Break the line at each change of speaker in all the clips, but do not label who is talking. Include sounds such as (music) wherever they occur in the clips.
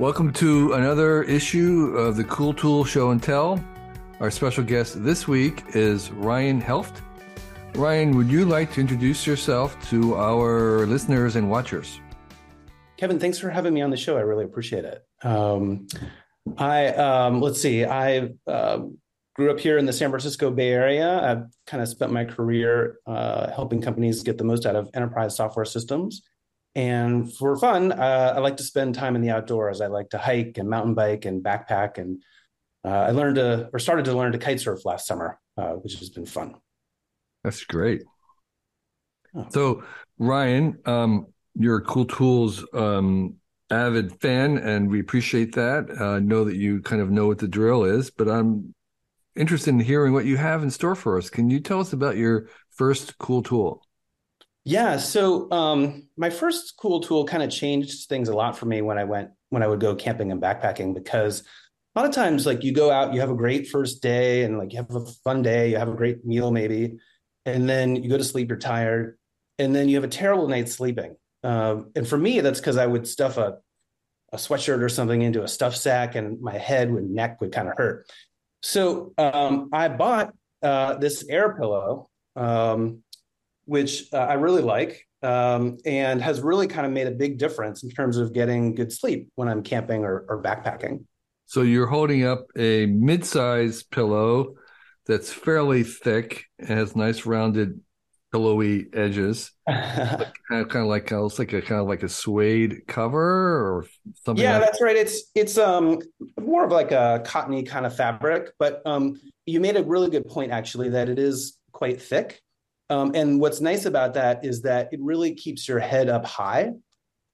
Welcome to another issue of the Cool Tool Show and Tell. Our special guest this week is Ryan Helft. Ryan, would you like to introduce yourself to our listeners and watchers?
Kevin, thanks for having me on the show. I really appreciate it. Um, I um, let's see. I uh, grew up here in the San Francisco Bay Area. I've kind of spent my career uh, helping companies get the most out of enterprise software systems. And for fun, uh, I like to spend time in the outdoors. I like to hike and mountain bike and backpack. And uh, I learned to, or started to learn to kite surf last summer, uh, which has been fun.
That's great. Oh. So, Ryan, um, you're a Cool Tools um, avid fan, and we appreciate that. Uh, know that you kind of know what the drill is, but I'm interested in hearing what you have in store for us. Can you tell us about your first cool tool?
Yeah, so um, my first cool tool kind of changed things a lot for me when I went when I would go camping and backpacking because a lot of times like you go out, you have a great first day and like you have a fun day, you have a great meal maybe, and then you go to sleep, you're tired, and then you have a terrible night sleeping. Um, and for me, that's because I would stuff a a sweatshirt or something into a stuff sack, and my head and neck would kind of hurt. So um, I bought uh, this air pillow, um, which uh, I really like, um, and has really kind of made a big difference in terms of getting good sleep when I'm camping or, or backpacking.
So you're holding up a mid-size pillow that's fairly thick and has nice rounded pillowy edges, like, kind, of, kind of like uh, it's like a kind of like a suede cover or something.
Yeah,
like
that's right. It's it's um more of like a cottony kind of fabric, but um you made a really good point actually that it is quite thick. Um, and what's nice about that is that it really keeps your head up high.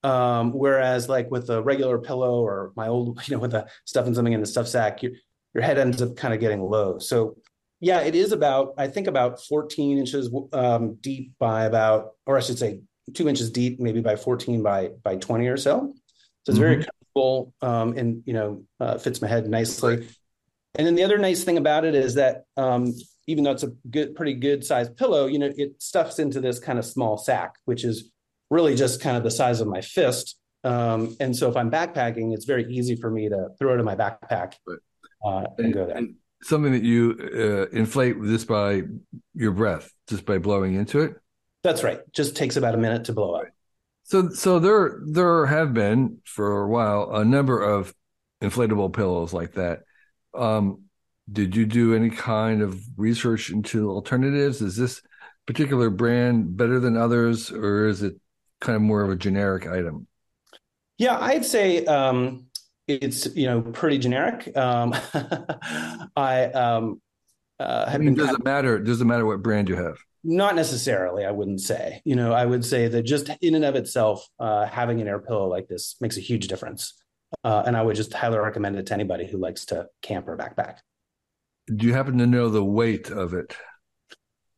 Um, whereas like with a regular pillow or my old, (laughs) you know, with the stuffing something in the stuff sack, your your head ends up kind of getting low. So yeah, it is about I think about 14 inches um, deep by about, or I should say, two inches deep, maybe by 14 by by 20 or so. So it's mm-hmm. very comfortable um, and you know uh, fits my head nicely. And then the other nice thing about it is that um, even though it's a good, pretty good sized pillow, you know, it stuffs into this kind of small sack, which is really just kind of the size of my fist. Um, and so if I'm backpacking, it's very easy for me to throw it in my backpack uh, and, and, go there. And
something that you uh, inflate this by your breath, just by blowing into it.
That's right. Just takes about a minute to blow up.
So, so there, there have been for a while a number of inflatable pillows like that. Um, did you do any kind of research into alternatives? Is this particular brand better than others, or is it kind of more of a generic item?
Yeah, I'd say um, it's you know pretty generic. Um, (laughs) I um,
uh, I mean, does it matter? Does it matter what brand you have?
Not necessarily. I wouldn't say. You know, I would say that just in and of itself, uh, having an air pillow like this makes a huge difference. Uh, and I would just highly recommend it to anybody who likes to camp or backpack.
Do you happen to know the weight of it?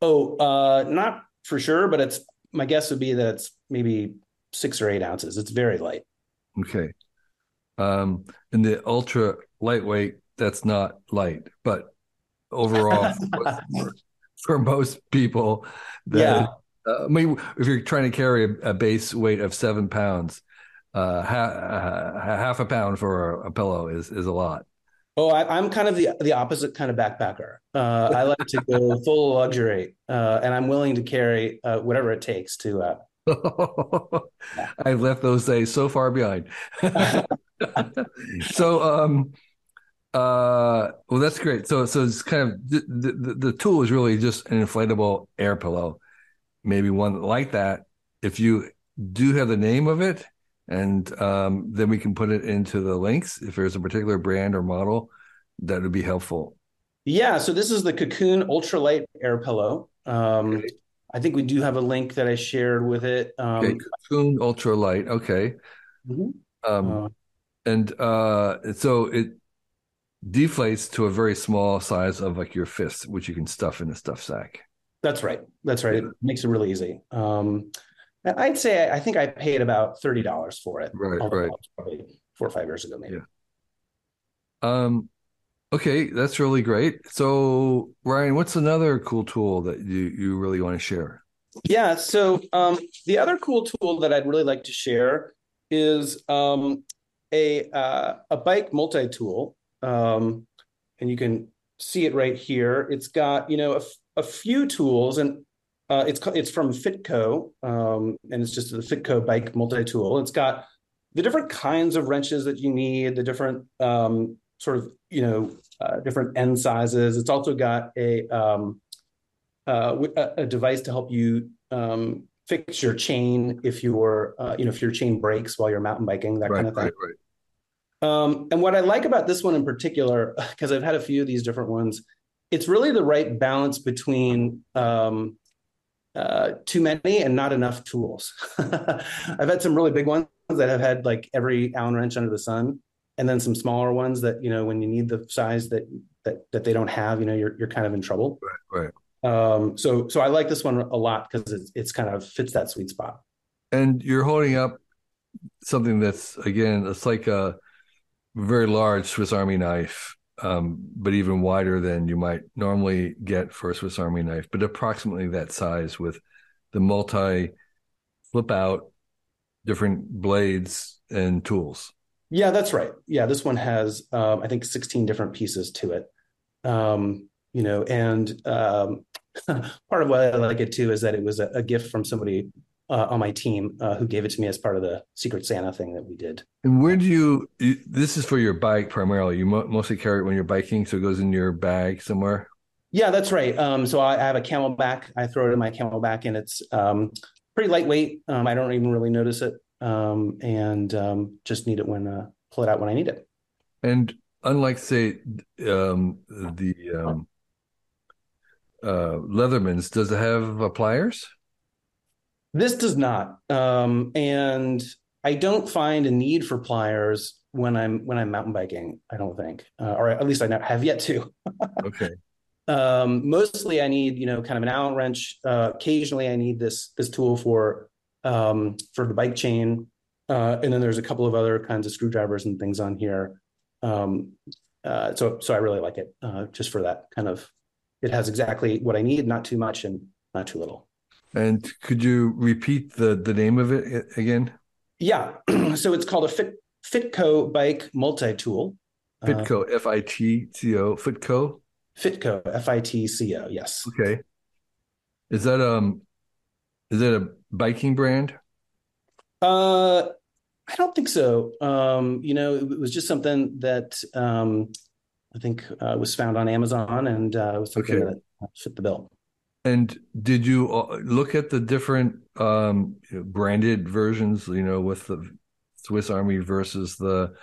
Oh, uh, not for sure, but it's my guess would be that it's maybe six or eight ounces. It's very light.
Okay. Um, and the ultra lightweight, that's not light, but overall, (laughs) for, for, most people, that, yeah. Uh, I mean, if you're trying to carry a, a base weight of seven pounds, uh, ha- uh, half a pound for a, a pillow is is a lot.
Oh, I, am kind of the the opposite kind of backpacker. Uh, I like to go (laughs) full luxury, uh, and I'm willing to carry uh, whatever it takes to. Uh, (laughs)
I've left those days so far behind. (laughs) so, um, uh, well, that's great. So, so it's kind of the, the, the tool is really just an inflatable air pillow, maybe one like that. If you do have the name of it, and um, then we can put it into the links if there's a particular brand or model that would be helpful.
Yeah, so this is the Cocoon Ultralight Air Pillow. Um, okay. I think we do have a link that I shared with it. Um,
okay. Cocoon Ultralight. Okay. Mm-hmm. Um, uh, and uh, so it deflates to a very small size of like your fist, which you can stuff in a stuff sack.
That's right. That's right. It makes it really easy. Um, I'd say I think I paid about thirty dollars for it.
Right, right.
Probably four or five years ago, maybe.
Yeah. Um. Okay, that's really great. So, Ryan, what's another cool tool that you you really want to share?
Yeah. So, um, the other cool tool that I'd really like to share is um, a uh, a bike multi tool, um, and you can see it right here. It's got you know a, a few tools, and uh, it's it's from Fitco, um, and it's just the Fitco bike multi tool. It's got the different kinds of wrenches that you need, the different um, sort of you know uh, different end sizes. It's also got a um, uh, a, device to help you um, fix your chain if your uh, you know if your chain breaks while you're mountain biking, that right, kind of thing. Right, right. Um, and what I like about this one in particular, (laughs) because I've had a few of these different ones, it's really the right balance between um, uh, too many and not enough tools. (laughs) I've had some really big ones that have had like every Allen wrench under the sun, and then some smaller ones that you know when you need the size that that that they don't have, you know, you're you're kind of in trouble.
Right. right.
Um, so so I like this one a lot because it's it's kind of fits that sweet spot.
And you're holding up something that's again, it's like a very large Swiss Army knife, um, but even wider than you might normally get for a Swiss Army knife, but approximately that size with the multi flip out different blades and tools.
Yeah, that's right. Yeah, this one has um, I think 16 different pieces to it. Um, you know, and um, (laughs) part of why I like it too is that it was a, a gift from somebody uh, on my team uh, who gave it to me as part of the Secret Santa thing that we did.
And where do you, this is for your bike primarily. You mo- mostly carry it when you're biking, so it goes in your bag somewhere.
Yeah, that's right. Um, so I, I, have a CamelBak. I throw it in my CamelBak, and it's um, pretty lightweight. Um, I don't even really notice it, um, and um, just need it when uh, pull it out when I need it.
And unlike, say, um, the um, uh, Leatherman's, does it have uh, pliers?
This does not, um, and I don't find a need for pliers when I'm when I'm mountain biking. I don't think, uh, or at least I have yet to. (laughs)
okay.
Um, mostly, I need you know kind of an Allen wrench. Uh, occasionally, I need this this tool for um, for the bike chain, uh, and then there's a couple of other kinds of screwdrivers and things on here. Um, uh, so so I really like it uh, just for that kind of. It has exactly what I need, not too much and not too little.
And could you repeat the the name of it again?
Yeah, (clears throat) so it's called a Fit Fitco bike multi tool.
Fitco, uh, F I T C O, Fitco.
Fitco, F I T C O. Yes.
Okay. Is that um, is that a biking brand?
Uh, I don't think so. Um, you know, it was just something that um, I think uh, was found on Amazon and uh, was something okay. that fit the bill.
And did you uh, look at the different um, branded versions? You know, with the Swiss Army versus the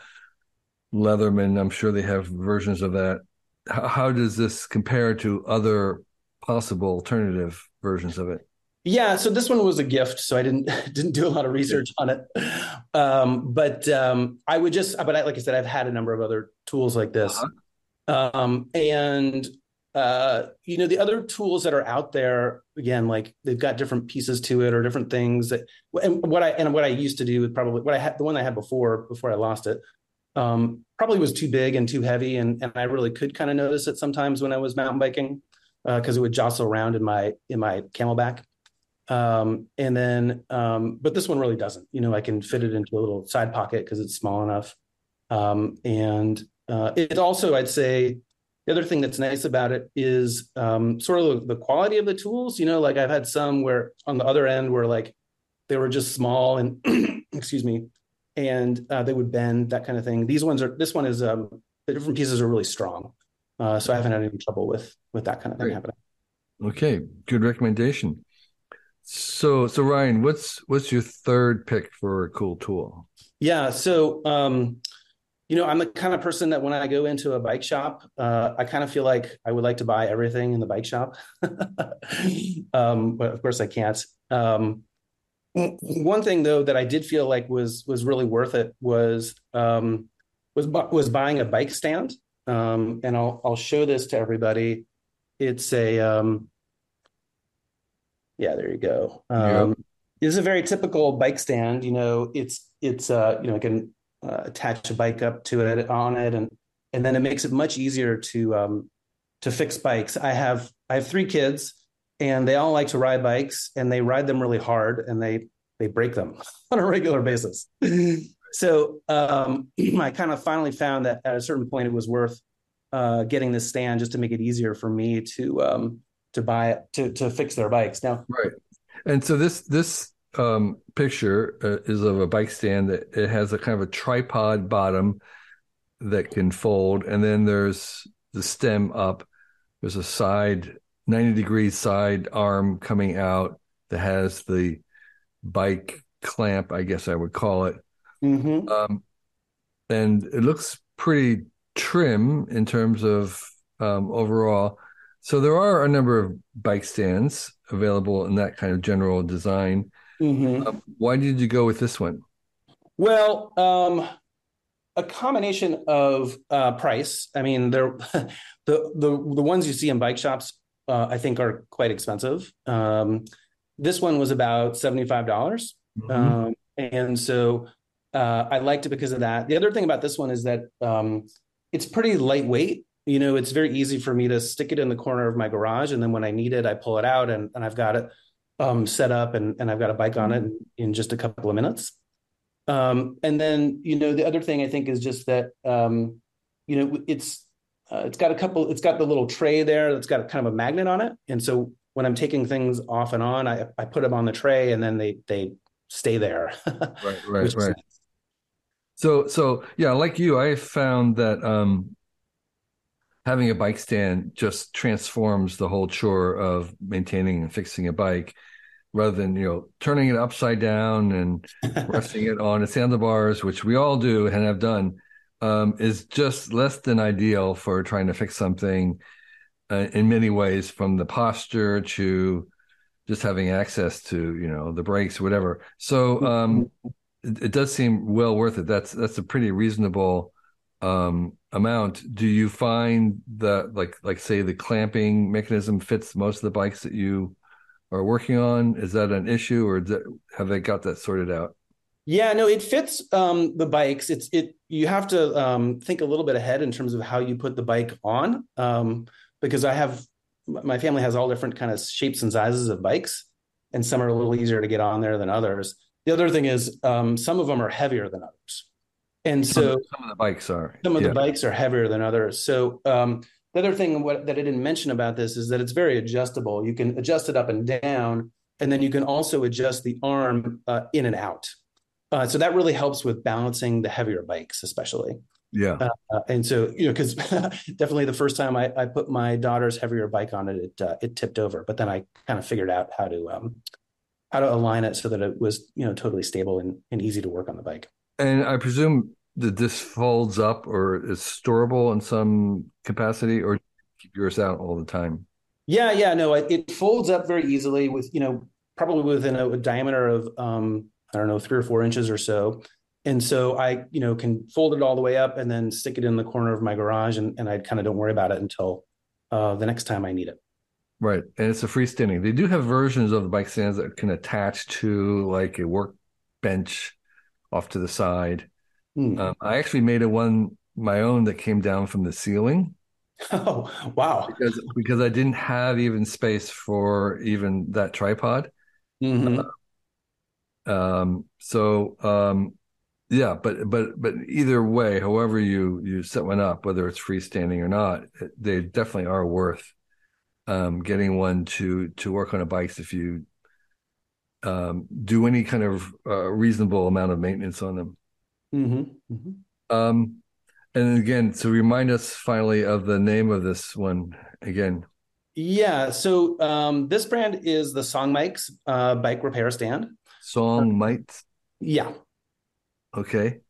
Leatherman. I'm sure they have versions of that. How, how does this compare to other possible alternative versions of it?
Yeah, so this one was a gift, so I didn't (laughs) didn't do a lot of research on it. Um, but um, I would just, but I, like I said, I've had a number of other tools like this, uh-huh. um, and uh, you know, the other tools that are out there, again, like they've got different pieces to it or different things that, and what I, and what I used to do with probably what I had, the one I had before, before I lost it, um, probably was too big and too heavy. And, and I really could kind of notice it sometimes when I was mountain biking, uh, cause it would jostle around in my, in my CamelBak. Um, and then, um, but this one really doesn't, you know, I can fit it into a little side pocket cause it's small enough. Um, and, uh, it also, I'd say, the other thing that's nice about it is um, sort of the quality of the tools. You know, like I've had some where on the other end where like they were just small and (clears throat) excuse me, and uh, they would bend that kind of thing. These ones are. This one is um, the different pieces are really strong, uh, so I haven't had any trouble with with that kind of thing Great. happening.
Okay, good recommendation. So, so Ryan, what's what's your third pick for a cool tool?
Yeah, so um, you know, I'm the kind of person that when I go into a bike shop, uh, I kind of feel like I would like to buy everything in the bike shop. (laughs) um, but of course, I can't. Um, one thing though that I did feel like was was really worth it was um, was was buying a bike stand, um, and I'll I'll show this to everybody. It's a um, yeah, there you go. Um, yep. It's a very typical bike stand. You know, it's it's uh, you know, can uh, attach a bike up to it on it, and and then it makes it much easier to um, to fix bikes. I have I have three kids, and they all like to ride bikes, and they ride them really hard, and they they break them (laughs) on a regular basis. so um, (clears throat) I kind of finally found that at a certain point it was worth uh, getting this stand just to make it easier for me to um, to buy to to fix their bikes. Now,
right, and so this this um, picture uh, is of a bike stand that it has a kind of a tripod bottom that can fold, and then there's the stem up. There's a side 90 degree side arm coming out that has the bike clamp, I guess I would call it. Mm-hmm. Um, and it looks pretty trim in terms of um, overall. So there are a number of bike stands available in that kind of general design. Mm-hmm. Um, why did you go with this one?
Well, um, a combination of uh, price. I mean, there (laughs) the the the ones you see in bike shops, uh, I think, are quite expensive. Um, this one was about seventy five dollars, mm-hmm. um, and so uh, I liked it because of that. The other thing about this one is that um, it's pretty lightweight. You know, it's very easy for me to stick it in the corner of my garage, and then when I need it, I pull it out, and, and I've got it um, set up, and, and I've got a bike on it in, in just a couple of minutes. Um, and then, you know, the other thing I think is just that, um, you know, it's uh, it's got a couple, it's got the little tray there that's got a kind of a magnet on it, and so when I'm taking things off and on, I I put them on the tray, and then they they stay there. (laughs)
right, right, right. So so yeah, like you, I found that um, having a bike stand just transforms the whole chore of maintaining and fixing a bike rather than you know turning it upside down and (laughs) resting it on its handlebars, which we all do and have done, um, is just less than ideal for trying to fix something. Uh, in many ways, from the posture to just having access to you know the brakes, whatever. So um, it, it, does seem well worth it. That's that's a pretty reasonable um, amount. Do you find that like like say the clamping mechanism fits most of the bikes that you are working on? Is that an issue, or that, have they got that sorted out?
Yeah, no, it fits um, the bikes. It's it. You have to um, think a little bit ahead in terms of how you put the bike on, um, because I have my family has all different kind of shapes and sizes of bikes, and some are a little easier to get on there than others. The other thing is um, some of them are heavier than others, and so
some of the bikes are
some of yeah. the bikes are heavier than others. So um, the other thing what, that I didn't mention about this is that it's very adjustable. You can adjust it up and down, and then you can also adjust the arm uh, in and out. Uh, so that really helps with balancing the heavier bikes, especially.
Yeah.
Uh, and so, you know, because (laughs) definitely the first time I, I, put my daughter's heavier bike on it, it uh, it tipped over. But then I kind of figured out how to um, how to align it so that it was you know totally stable and, and easy to work on the bike.
And I presume that this folds up or is storable in some capacity, or keep yours out all the time?
Yeah, yeah, no, it, it folds up very easily with you know probably within a, a diameter of um, I don't know three or four inches or so, and so I you know can fold it all the way up and then stick it in the corner of my garage, and, and I kind of don't worry about it until uh, the next time I need it.
Right, and it's a freestanding. They do have versions of the bike stands that can attach to like a workbench off to the side. Mm. Um, I actually made a one my own that came down from the ceiling. (laughs)
Oh wow!
Because because I didn't have even space for even that tripod. Mm-hmm. Uh, um. So um. Yeah, but but but either way, however you you set one up, whether it's freestanding or not, they definitely are worth um, getting one to to work on a bike if you um, do any kind of uh, reasonable amount of maintenance on them. Mm-hmm. Mm-hmm. Um, and again, to remind us finally of the name of this one again.
Yeah. So um, this brand is the Songmics uh, bike repair stand.
Songmics.
Yeah.
Okay.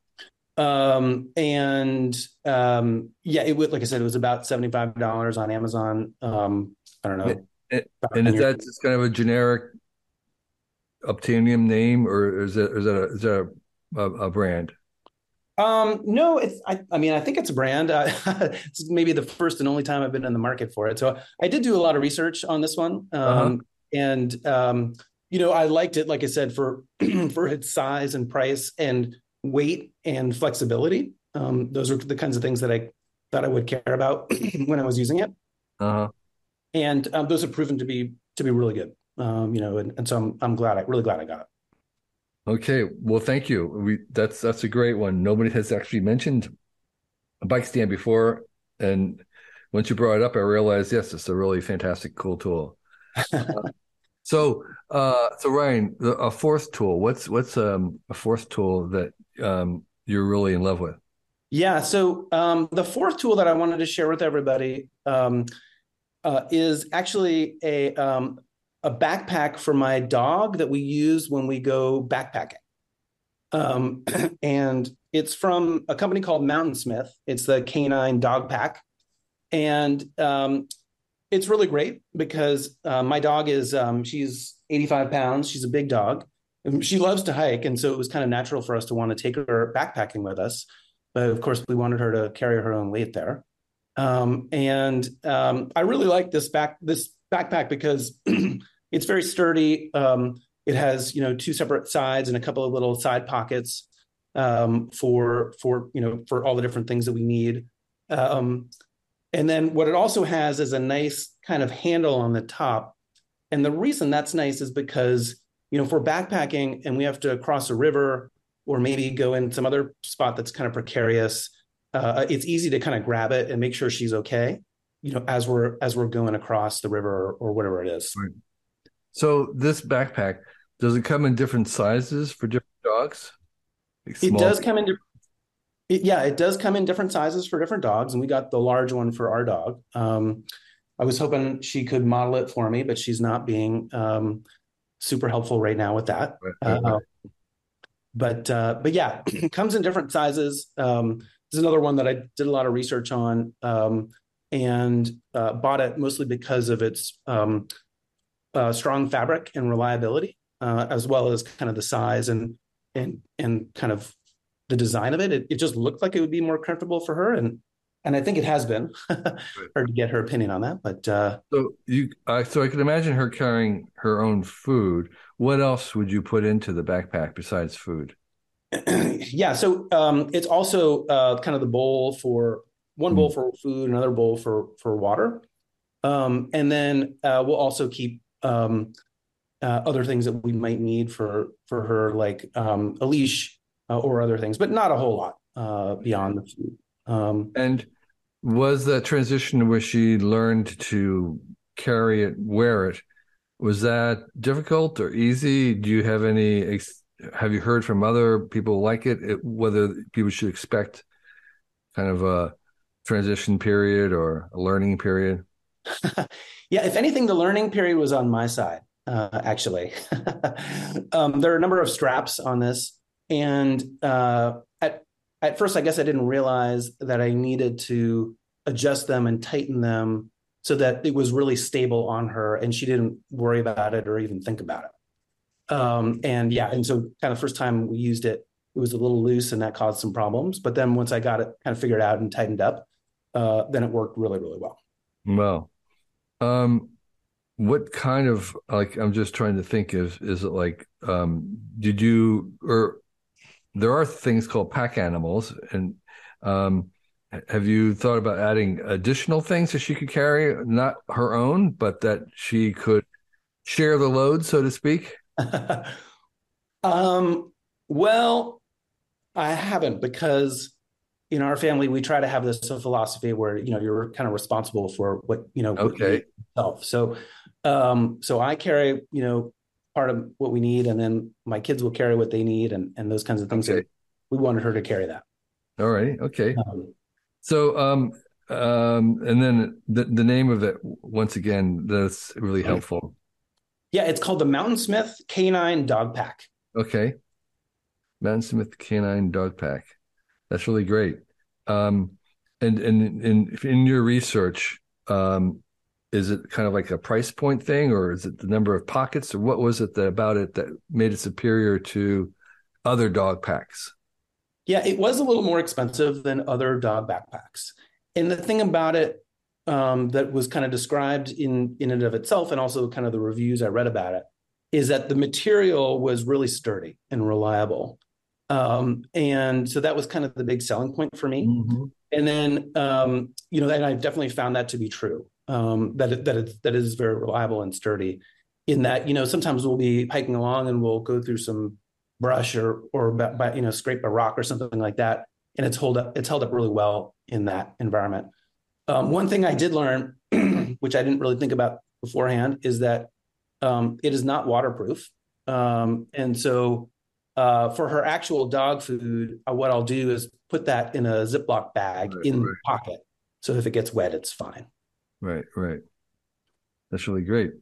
Um, and um, yeah, it would like I said, it was about seventy five dollars on Amazon. Um, I don't know. It,
and is that just kind of a generic Obtainium name, or is it is that a, is that a, a, a brand?
Um, no, it's, I, I mean, I think it's a brand. Uh, (laughs) it's maybe the first and only time I've been in the market for it. So I did do a lot of research on this one. Um, uh-huh. and, um, you know, I liked it, like I said, for, (clears throat) for its size and price and weight and flexibility. Um, those are the kinds of things that I thought I would care about (clears throat) when I was using it. Uh-huh. And um, those have proven to be, to be really good. Um, you know, and, and so I'm, I'm glad, I really glad I got it.
Okay, well, thank you. We that's that's a great one. Nobody has actually mentioned a bike stand before, and once you brought it up, I realized yes, it's a really fantastic, cool tool. (laughs) so, uh, so Ryan, a fourth tool. What's what's um, a fourth tool that um, you're really in love with?
Yeah. So um, the fourth tool that I wanted to share with everybody um, uh, is actually a um, a backpack for my dog that we use when we go backpacking. Um, (clears throat) and it's from a company called Mountainsmith. It's the K9 dog pack. And um, it's really great because uh, my dog is, um, she's 85 pounds. She's a big dog. She loves to hike. And so it was kind of natural for us to want to take her backpacking with us. But of course, we wanted her to carry her own weight there. Um, and um, I really like this back this backpack because (clears throat) it's very sturdy. Um, it has you know two separate sides and a couple of little side pockets um, for for you know for all the different things that we need. Um, and then what it also has is a nice kind of handle on the top. And the reason that's nice is because you know if we're backpacking and we have to cross a river or maybe go in some other spot that's kind of precarious, uh, it's easy to kind of grab it and make sure she's okay you know as we're as we're going across the river or, or whatever it is right.
So this backpack does it come in different sizes for different dogs?
Like it does come in. It, yeah, it does come in different sizes for different dogs, and we got the large one for our dog. Um, I was hoping she could model it for me, but she's not being um, super helpful right now with that. Right, right, uh, but uh, but yeah, it comes in different sizes. Um, this is another one that I did a lot of research on um, and uh, bought it mostly because of its um, uh, strong fabric and reliability, uh, as well as kind of the size and and and kind of the design of it. It, it just looked like it would be more comfortable for her, and and I think it has been (laughs) hard to get her opinion on that. But uh,
so you, uh, so I could imagine her carrying her own food. What else would you put into the backpack besides food? (clears throat)
yeah, so um, it's also uh, kind of the bowl for one bowl mm. for food, another bowl for for water, um, and then uh, we'll also keep um, uh, other things that we might need for for her, like um, a leash uh, or other things, but not a whole lot uh, beyond the food. Um,
and was that transition where she learned to carry it, wear it? Was that difficult or easy? Do you have any? Have you heard from other people like it? it whether people should expect kind of a transition period or a learning period? (laughs)
Yeah, if anything, the learning period was on my side, uh, actually. (laughs) um, there are a number of straps on this. And uh, at, at first, I guess I didn't realize that I needed to adjust them and tighten them so that it was really stable on her and she didn't worry about it or even think about it. Um, and yeah, and so kind of first time we used it, it was a little loose and that caused some problems. But then once I got it kind of figured out and tightened up, uh, then it worked really, really well.
Well, um, what kind of like I'm just trying to think of is it like um did you or there are things called pack animals and um have you thought about adding additional things that she could carry? Not her own but that she could share the load so to speak? (laughs)
Um well i haven't because in our family we try to have this philosophy where you know you're kind of responsible for what you know
okay.
yourself. so um so i carry you know part of what we need and then my kids will carry what they need and and those kinds of things. Okay. we wanted her to carry that.
All right okay. Um, so um um and then the the name of it once again that's really helpful.
Yeah it's called the Mountain Smith K9 dog pack.
Okay. Mountain Smith K9 dog pack that's really great. Um, and and in in your research, um, is it kind of like a price point thing, or is it the number of pockets, or what was it that, about it that made it superior to other dog packs?
Yeah, it was a little more expensive than other dog backpacks. And the thing about it um, that was kind of described in in and of itself, and also kind of the reviews I read about it, is that the material was really sturdy and reliable. Um, and so that was kind of the big selling point for me. Mm-hmm. And then, um, you know, and I've definitely found that to be true. Um, that it, that it, that is very reliable and sturdy. In that, you know, sometimes we'll be hiking along and we'll go through some brush or or by, you know scrape a rock or something like that, and it's hold up it's held up really well in that environment. Um, one thing I did learn, (clears throat) which I didn't really think about beforehand, is that um, it is not waterproof, um, and so uh, for her actual dog food, uh, what I'll do is put that in a Ziploc bag right, in right. the pocket, so if it gets wet, it's fine.
Right, right. That's really great.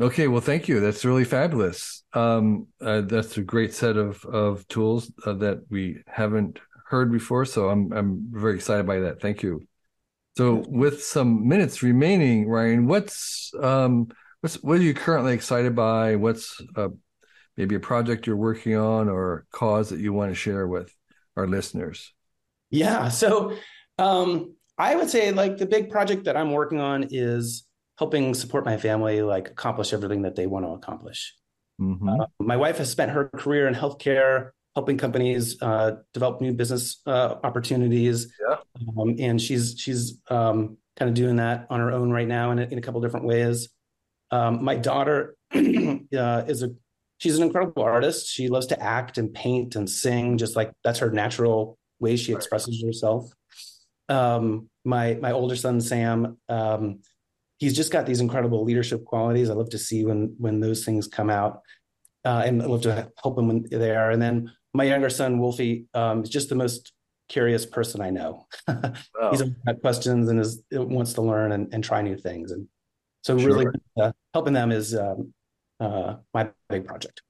Okay, well, thank you. That's really fabulous. Um, uh, that's a great set of of tools uh, that we haven't heard before, so I'm I'm very excited by that. Thank you. So, with some minutes remaining, Ryan, what's um, what's what are you currently excited by? What's uh, maybe a project you're working on or cause that you want to share with our listeners?
Yeah, so um, I would say like the big project that I'm working on is helping support my family like accomplish everything that they want to accomplish. Mm-hmm. Uh, my wife has spent her career in healthcare, helping companies uh, develop new business uh, opportunities. Yeah. Um, and she's she's um, kind of doing that on her own right now in a, in a couple different ways. Um, my daughter (clears throat) uh, is a she's an incredible artist. She loves to act and paint and sing, just like that's her natural way she expresses herself. Um, my my older son Sam um, he's just got these incredible leadership qualities. I love to see when when those things come out, uh, and I love to help him when they are. And then my younger son Wolfie um, is just the most curious person I know. (laughs) wow. He's got questions and is wants to learn and, and try new things. And so, sure. really, uh, helping them is um, uh, my big project.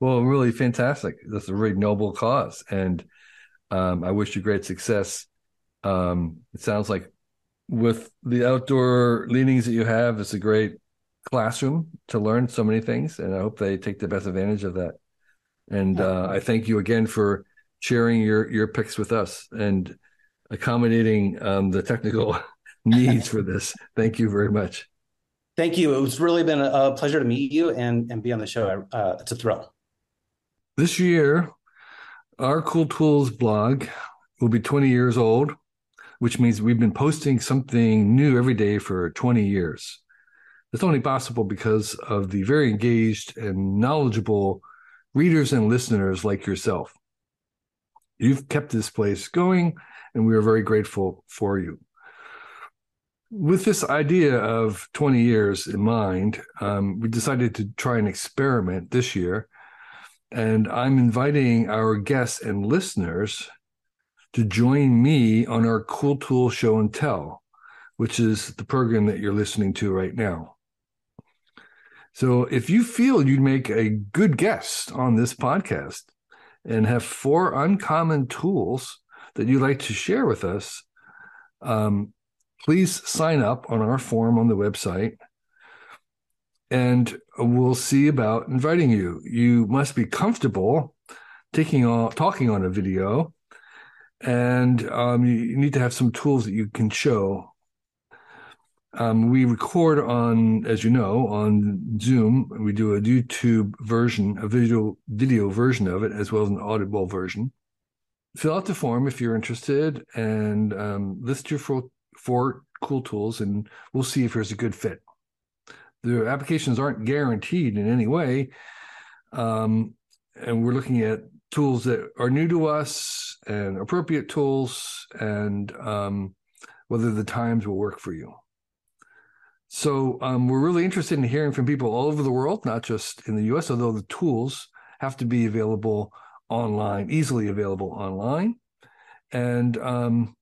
Well, really fantastic. That's a really noble cause, and um, I wish you great success. Um, it sounds like with the outdoor leanings that you have, it's a great classroom to learn so many things, and I hope they take the best advantage of that. And uh, I thank you again for sharing your your picks with us and accommodating um, the technical (laughs) needs for this. Thank you very much.
Thank you. It's really been a pleasure to meet you and and be on the show. Uh, it's a thrill.
This year, our Cool Tools blog will be 20 years old which means we've been posting something new every day for 20 years. It's only possible because of the very engaged and knowledgeable readers and listeners like yourself. You've kept this place going, and we are very grateful for you. With this idea of 20 years in mind, um, we decided to try an experiment this year. And I'm inviting our guests and listeners to join me on our Cool Tool Show and Tell, which is the program that you're listening to right now. So if you feel you'd make a good guest on this podcast and have four uncommon tools that you'd like to share with us, um, please sign up on our form on the website and we'll see about inviting you. You must be comfortable taking on talking on a video and um, you need to have some tools that you can show. Um, we record on, as you know, on Zoom. We do a YouTube version, a video video version of it, as well as an audible version. Fill out the form if you're interested, and um, list your four, four cool tools, and we'll see if there's a good fit. The applications aren't guaranteed in any way, um, and we're looking at tools that are new to us and appropriate tools and um, whether the times will work for you. So um, we're really interested in hearing from people all over the world, not just in the US, although the tools have to be available online, easily available online. And um,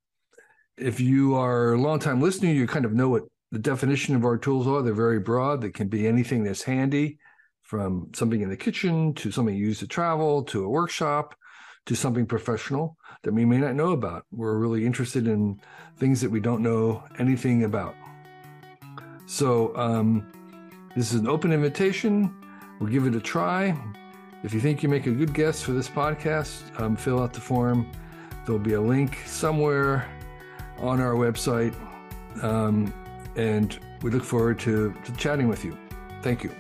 if you are a long-time listener, you kind of know what the definition of our tools are. They're very broad. They can be anything that's handy from something in the kitchen to something used to travel to a workshop to something professional that we may not know about. We're really interested in things that we don't know anything about. So, um, this is an open invitation. We'll give it a try. If you think you make a good guess for this podcast, um, fill out the form. There'll be a link somewhere on our website. Um, and we look forward to, to chatting with you. Thank you.